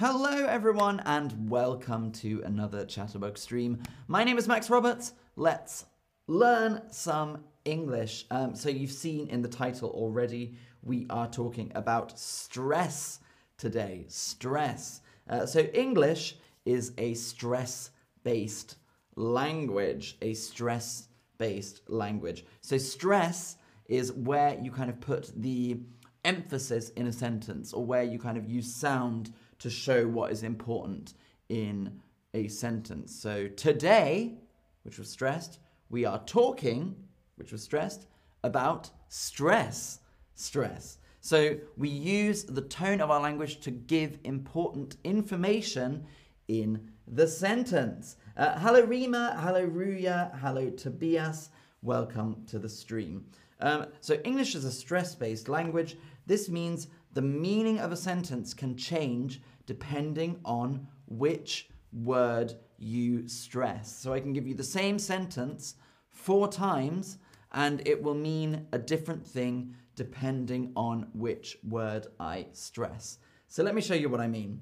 Hello, everyone, and welcome to another Chatterbug stream. My name is Max Roberts. Let's learn some English. Um, so, you've seen in the title already, we are talking about stress today. Stress. Uh, so, English is a stress based language, a stress based language. So, stress is where you kind of put the emphasis in a sentence or where you kind of use sound to show what is important in a sentence. So today, which was stressed, we are talking, which was stressed, about stress. Stress. So we use the tone of our language to give important information in the sentence. Uh, hello Rima, hello Ruya, hello Tobias, welcome to the stream. Um, so English is a stress-based language. This means the meaning of a sentence can change depending on which word you stress. So I can give you the same sentence four times and it will mean a different thing depending on which word I stress. So let me show you what I mean.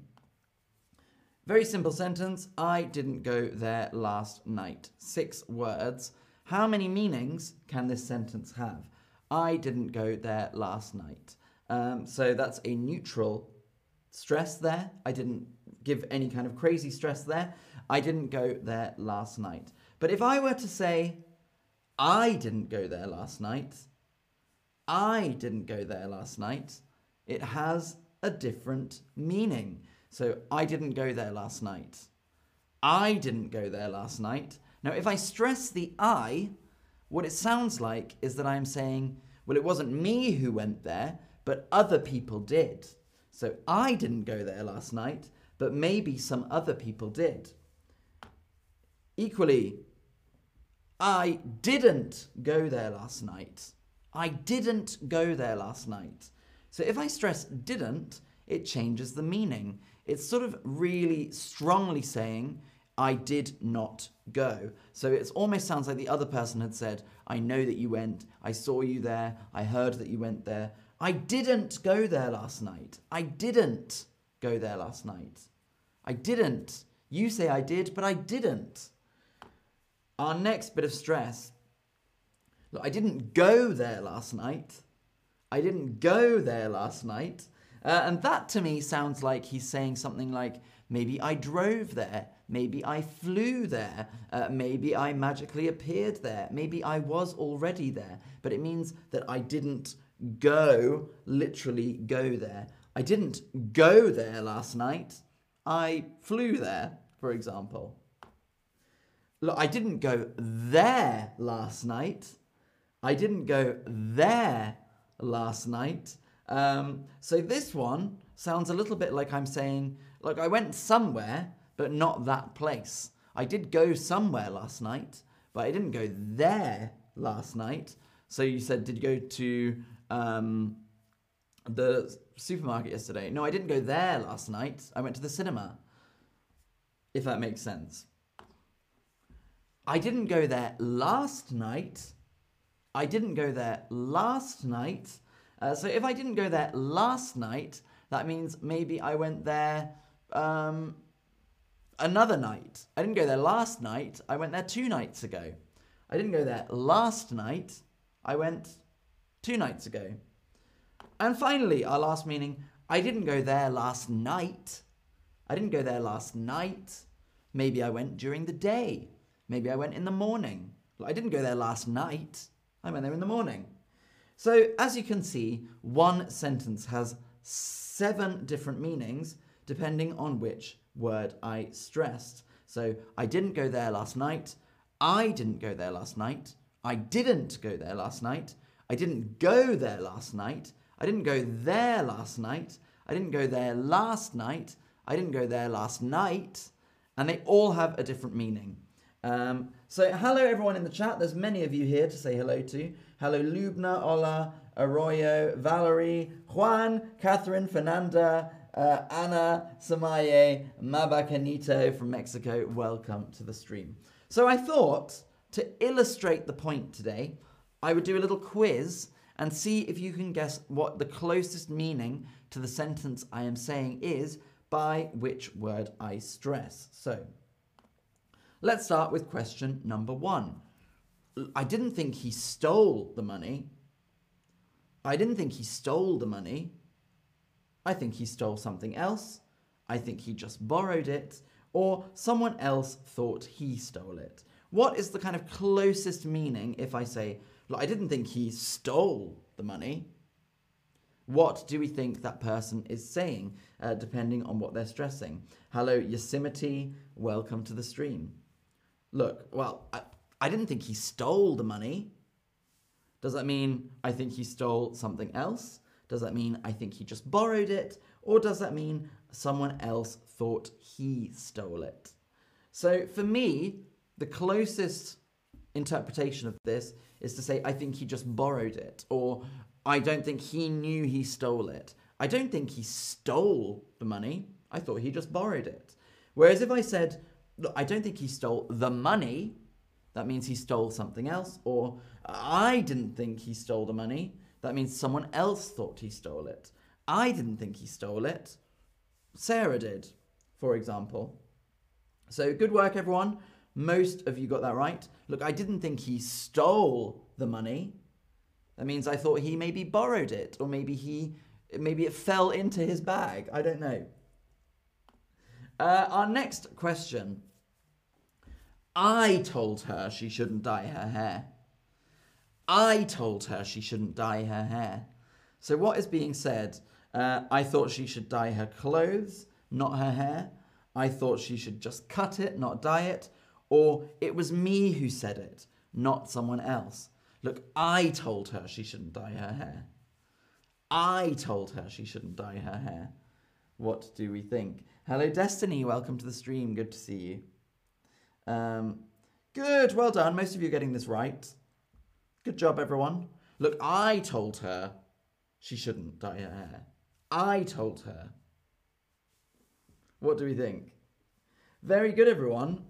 Very simple sentence. I didn't go there last night. Six words. How many meanings can this sentence have? I didn't go there last night. Um, so that's a neutral stress there. I didn't give any kind of crazy stress there. I didn't go there last night. But if I were to say, I didn't go there last night, I didn't go there last night, it has a different meaning. So I didn't go there last night. I didn't go there last night. Now, if I stress the I, what it sounds like is that I'm saying, well, it wasn't me who went there, but other people did. So I didn't go there last night, but maybe some other people did. Equally, I didn't go there last night. I didn't go there last night. So if I stress didn't, it changes the meaning. It's sort of really strongly saying, I did not go. So it almost sounds like the other person had said, I know that you went, I saw you there, I heard that you went there. I didn't go there last night. I didn't go there last night. I didn't. You say I did, but I didn't. Our next bit of stress. Look, I didn't go there last night. I didn't go there last night. Uh, and that to me sounds like he's saying something like, maybe I drove there. Maybe I flew there. Uh, maybe I magically appeared there. Maybe I was already there. But it means that I didn't go, literally go there. I didn't go there last night. I flew there, for example. Look, I didn't go there last night. I didn't go there last night. Um, so this one sounds a little bit like I'm saying, like I went somewhere, but not that place. I did go somewhere last night, but I didn't go there last night. So you said, did you go to um, the supermarket yesterday? No, I didn't go there last night. I went to the cinema. If that makes sense. I didn't go there last night. I didn't go there last night. Uh, so if I didn't go there last night, that means maybe I went there um, another night. I didn't go there last night. I went there two nights ago. I didn't go there last night. I went two nights ago. And finally, our last meaning I didn't go there last night. I didn't go there last night. Maybe I went during the day. Maybe I went in the morning. I didn't go there last night. I went there in the morning. So, as you can see, one sentence has seven different meanings depending on which word I stressed. So, I didn't go there last night. I didn't go there last night. I didn't go there last night. I didn't go there last night. I didn't go there last night. I didn't go there last night. I didn't go there last night. And they all have a different meaning. Um, so, hello everyone in the chat. There's many of you here to say hello to. Hello, Lubna, Ola, Arroyo, Valerie, Juan, Catherine, Fernanda, uh, Anna, Samaye, Mabacanito from Mexico. Welcome to the stream. So, I thought to illustrate the point today, I would do a little quiz and see if you can guess what the closest meaning to the sentence I am saying is by which word I stress. So let's start with question number one. I didn't think he stole the money. I didn't think he stole the money. I think he stole something else. I think he just borrowed it. Or someone else thought he stole it. What is the kind of closest meaning if I say, Look, I didn't think he stole the money? What do we think that person is saying, uh, depending on what they're stressing? Hello, Yosemite, welcome to the stream. Look, well, I, I didn't think he stole the money. Does that mean I think he stole something else? Does that mean I think he just borrowed it? Or does that mean someone else thought he stole it? So for me, the closest interpretation of this is to say, I think he just borrowed it, or I don't think he knew he stole it. I don't think he stole the money. I thought he just borrowed it. Whereas if I said, I don't think he stole the money, that means he stole something else, or I didn't think he stole the money, that means someone else thought he stole it. I didn't think he stole it. Sarah did, for example. So good work, everyone. Most of you got that right. Look, I didn't think he stole the money. That means I thought he maybe borrowed it, or maybe he, maybe it fell into his bag. I don't know. Uh, our next question. I told her she shouldn't dye her hair. I told her she shouldn't dye her hair. So what is being said? Uh, I thought she should dye her clothes, not her hair. I thought she should just cut it, not dye it. Or it was me who said it, not someone else. Look, I told her she shouldn't dye her hair. I told her she shouldn't dye her hair. What do we think? Hello, Destiny. Welcome to the stream. Good to see you. Um, good. Well done. Most of you are getting this right. Good job, everyone. Look, I told her she shouldn't dye her hair. I told her. What do we think? Very good, everyone.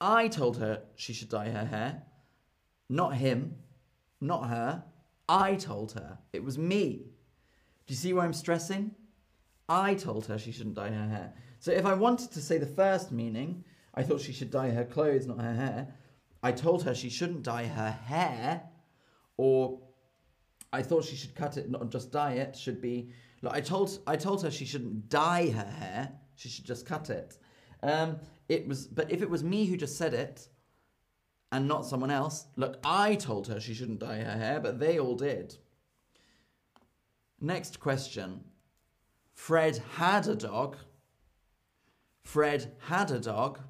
I told her she should dye her hair. Not him. Not her. I told her. It was me. Do you see why I'm stressing? I told her she shouldn't dye her hair. So if I wanted to say the first meaning, I thought she should dye her clothes, not her hair. I told her she shouldn't dye her hair, or I thought she should cut it, not just dye it. Should be. I told I told her she shouldn't dye her hair. She should just cut it. Um, it was, but if it was me who just said it, and not someone else, look, I told her she shouldn't dye her hair, but they all did. Next question. Fred had a dog. Fred had a dog.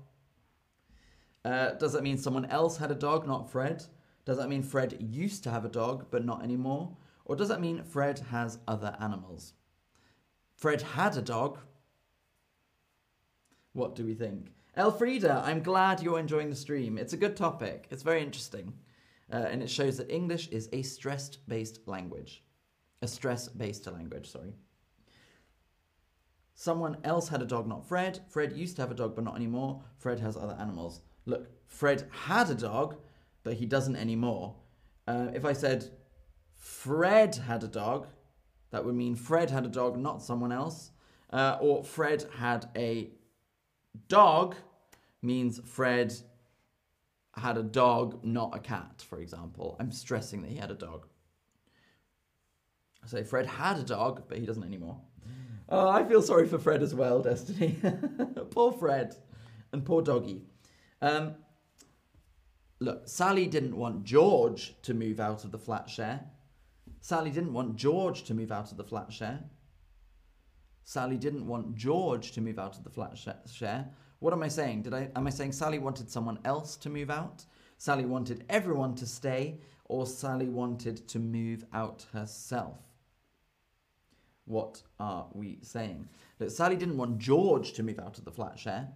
Uh, does that mean someone else had a dog, not Fred? Does that mean Fred used to have a dog, but not anymore? Or does that mean Fred has other animals? Fred had a dog. What do we think? Elfrida, I'm glad you're enjoying the stream. It's a good topic. It's very interesting. Uh, and it shows that English is a stress-based language. A stress-based language, sorry. Someone else had a dog, not Fred. Fred used to have a dog, but not anymore. Fred has other animals. Look, Fred had a dog, but he doesn't anymore. Uh, if I said Fred had a dog, that would mean Fred had a dog, not someone else. Uh, or Fred had a dog means Fred had a dog, not a cat, for example. I'm stressing that he had a dog. I say Fred had a dog, but he doesn't anymore. Oh, I feel sorry for Fred as well, Destiny. poor Fred and poor doggy. Um, look, Sally didn't want George to move out of the flat share. Sally didn't want George to move out of the flat share. Sally didn't want George to move out of the flat share. What am I saying? Did I am I saying Sally wanted someone else to move out? Sally wanted everyone to stay or Sally wanted to move out herself? What are we saying? Look, Sally didn't want George to move out of the flat share.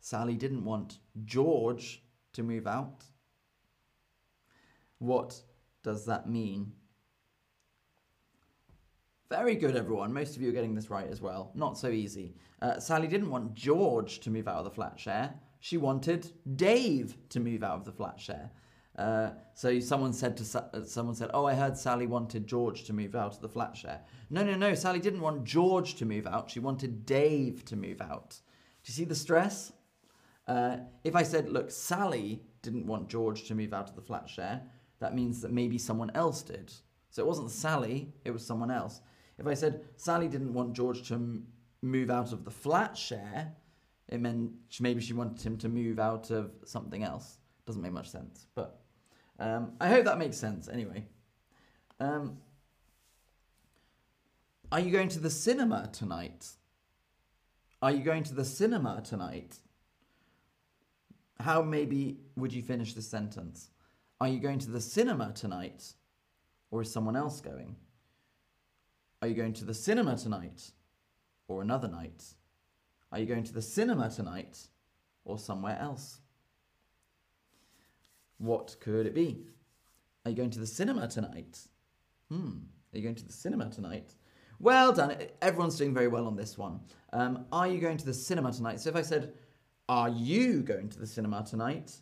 Sally didn't want George to move out. What does that mean? Very good, everyone. Most of you are getting this right as well. Not so easy. Uh, Sally didn't want George to move out of the flat share. She wanted Dave to move out of the flat share. Uh, so someone said to Sa- uh, someone said, "Oh, I heard Sally wanted George to move out of the flat share." No, no, no. Sally didn't want George to move out. She wanted Dave to move out. Do you see the stress? Uh, if I said, "Look, Sally didn't want George to move out of the flat share," that means that maybe someone else did. So it wasn't Sally; it was someone else. If I said Sally didn't want George to move out of the flat share, it meant maybe she wanted him to move out of something else. Doesn't make much sense, but um, I hope that makes sense anyway. Um, are you going to the cinema tonight? Are you going to the cinema tonight? How maybe would you finish this sentence? Are you going to the cinema tonight? Or is someone else going? Are you going to the cinema tonight? Or another night? Are you going to the cinema tonight? Or somewhere else? What could it be? Are you going to the cinema tonight? Hmm. Are you going to the cinema tonight? Well done. Everyone's doing very well on this one. Um, are you going to the cinema tonight? So if I said, Are you going to the cinema tonight?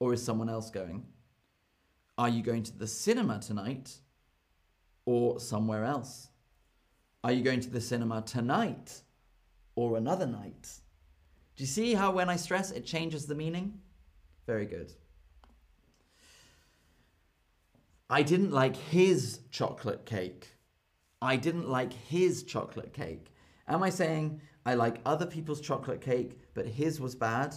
Or is someone else going? Are you going to the cinema tonight? Or somewhere else? Are you going to the cinema tonight? Or another night? Do you see how when I stress it changes the meaning? Very good. I didn't like his chocolate cake. I didn't like his chocolate cake. Am I saying I like other people's chocolate cake, but his was bad?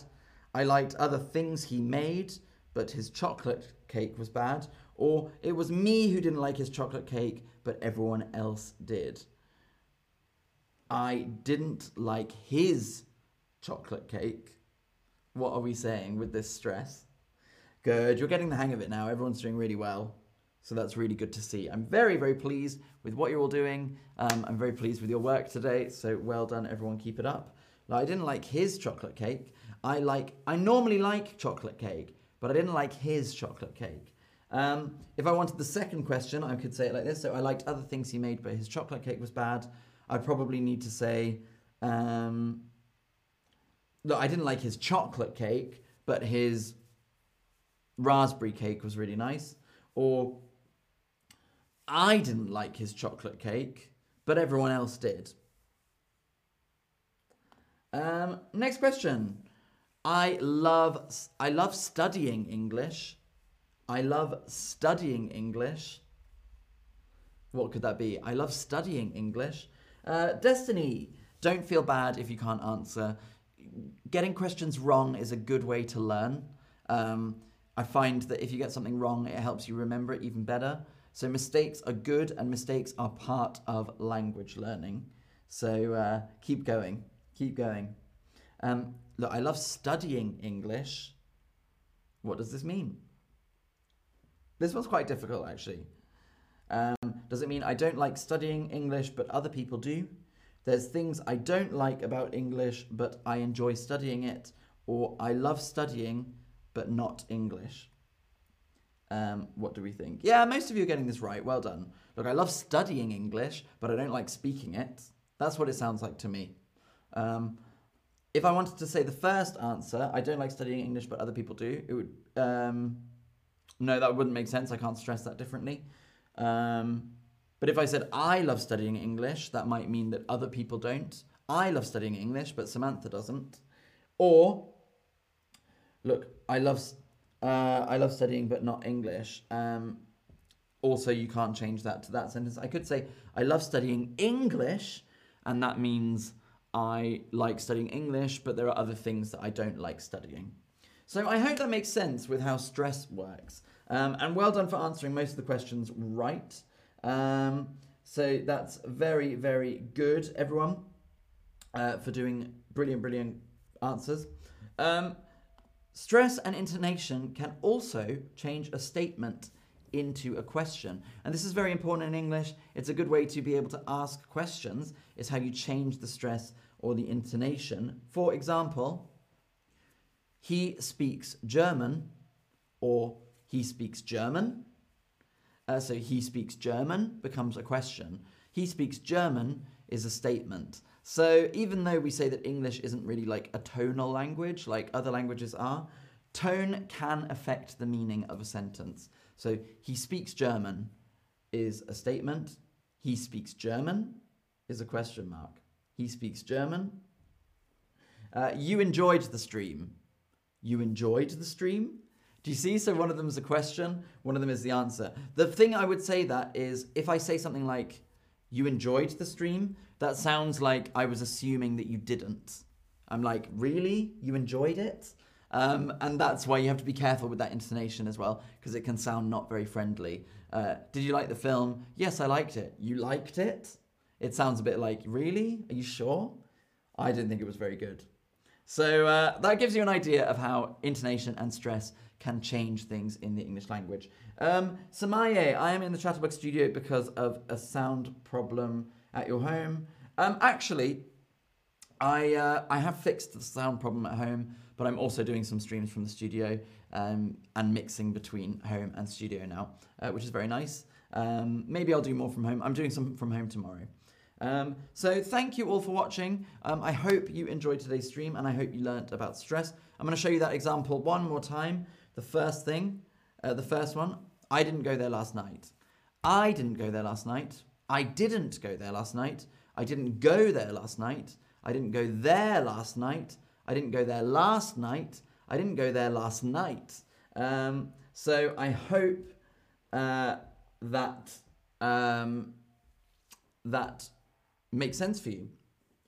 I liked other things he made, but his chocolate cake was bad? Or it was me who didn't like his chocolate cake, but everyone else did? I didn't like his chocolate cake. What are we saying with this stress? Good, you're getting the hang of it now. Everyone's doing really well. So that's really good to see. I'm very, very pleased with what you're all doing. Um, I'm very pleased with your work today. So well done, everyone. Keep it up. Now, I didn't like his chocolate cake. I like. I normally like chocolate cake, but I didn't like his chocolate cake. Um, if I wanted the second question, I could say it like this. So I liked other things he made, but his chocolate cake was bad. I'd probably need to say, um, look, I didn't like his chocolate cake, but his raspberry cake was really nice. Or I didn't like his chocolate cake, but everyone else did. Um, next question. I love I love studying English. I love studying English. What could that be? I love studying English. Uh, Destiny, don't feel bad if you can't answer. Getting questions wrong is a good way to learn. Um, I find that if you get something wrong, it helps you remember it even better. So mistakes are good, and mistakes are part of language learning. So uh, keep going, keep going. Um, look, I love studying English. What does this mean? This one's quite difficult, actually. Um, does it mean I don't like studying English, but other people do? There's things I don't like about English, but I enjoy studying it, or I love studying, but not English. Um, what do we think? Yeah, most of you are getting this right. Well done. Look, I love studying English, but I don't like speaking it. That's what it sounds like to me. Um, if I wanted to say the first answer, I don't like studying English, but other people do, it would. Um, no, that wouldn't make sense. I can't stress that differently. Um, but if I said I love studying English, that might mean that other people don't. I love studying English, but Samantha doesn't. Or, look, I love uh, I love studying, but not English. Um, also, you can't change that to that sentence. I could say I love studying English, and that means I like studying English, but there are other things that I don't like studying. So I hope that makes sense with how stress works. Um, and well done for answering most of the questions right. Um, so that's very, very good, everyone, uh, for doing brilliant, brilliant answers. Um, stress and intonation can also change a statement into a question. And this is very important in English. It's a good way to be able to ask questions, is how you change the stress or the intonation. For example, he speaks German or he speaks German. Uh, so he speaks German becomes a question. He speaks German is a statement. So even though we say that English isn't really like a tonal language like other languages are, Tone can affect the meaning of a sentence. So he speaks German is a statement. He speaks German is a question mark. He speaks German. Uh, you enjoyed the stream. You enjoyed the stream. Do you see? So one of them is a question, one of them is the answer. The thing I would say that is if I say something like, you enjoyed the stream, that sounds like I was assuming that you didn't. I'm like, really? You enjoyed it? Um, and that's why you have to be careful with that intonation as well, because it can sound not very friendly. Uh, did you like the film? Yes, I liked it. You liked it? It sounds a bit like, really? Are you sure? I didn't think it was very good. So uh, that gives you an idea of how intonation and stress can change things in the English language. Um, Samaye, I am in the Chatterbug studio because of a sound problem at your home. Um, actually, I uh, I have fixed the sound problem at home, but I'm also doing some streams from the studio um, and mixing between home and studio now, uh, which is very nice. Um, maybe I'll do more from home. I'm doing some from home tomorrow. Um, so thank you all for watching. Um, I hope you enjoyed today's stream and I hope you learnt about stress. I'm going to show you that example one more time. The first thing, uh, the first one, I didn't go there last night. I didn't go there last night. I didn't go there last night. I didn't go there last night. I didn't go there last night. I didn't go there last night. I didn't go there last night. Um, so I hope uh, that um, that makes sense for you.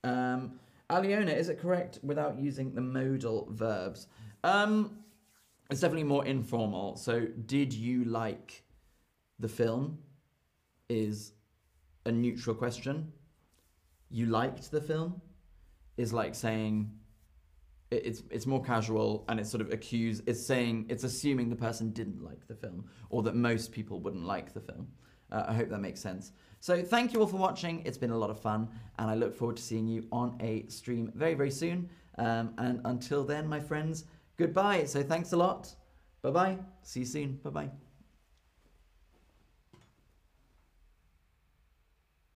Um, Aliona, is it correct without using the modal verbs? Um, it's definitely more informal. So, did you like the film? Is a neutral question. You liked the film? Is like saying it's it's more casual and it's sort of accused. It's saying it's assuming the person didn't like the film or that most people wouldn't like the film. Uh, I hope that makes sense. So thank you all for watching. It's been a lot of fun, and I look forward to seeing you on a stream very very soon. Um, and until then, my friends, goodbye. So thanks a lot. Bye bye. See you soon. Bye bye.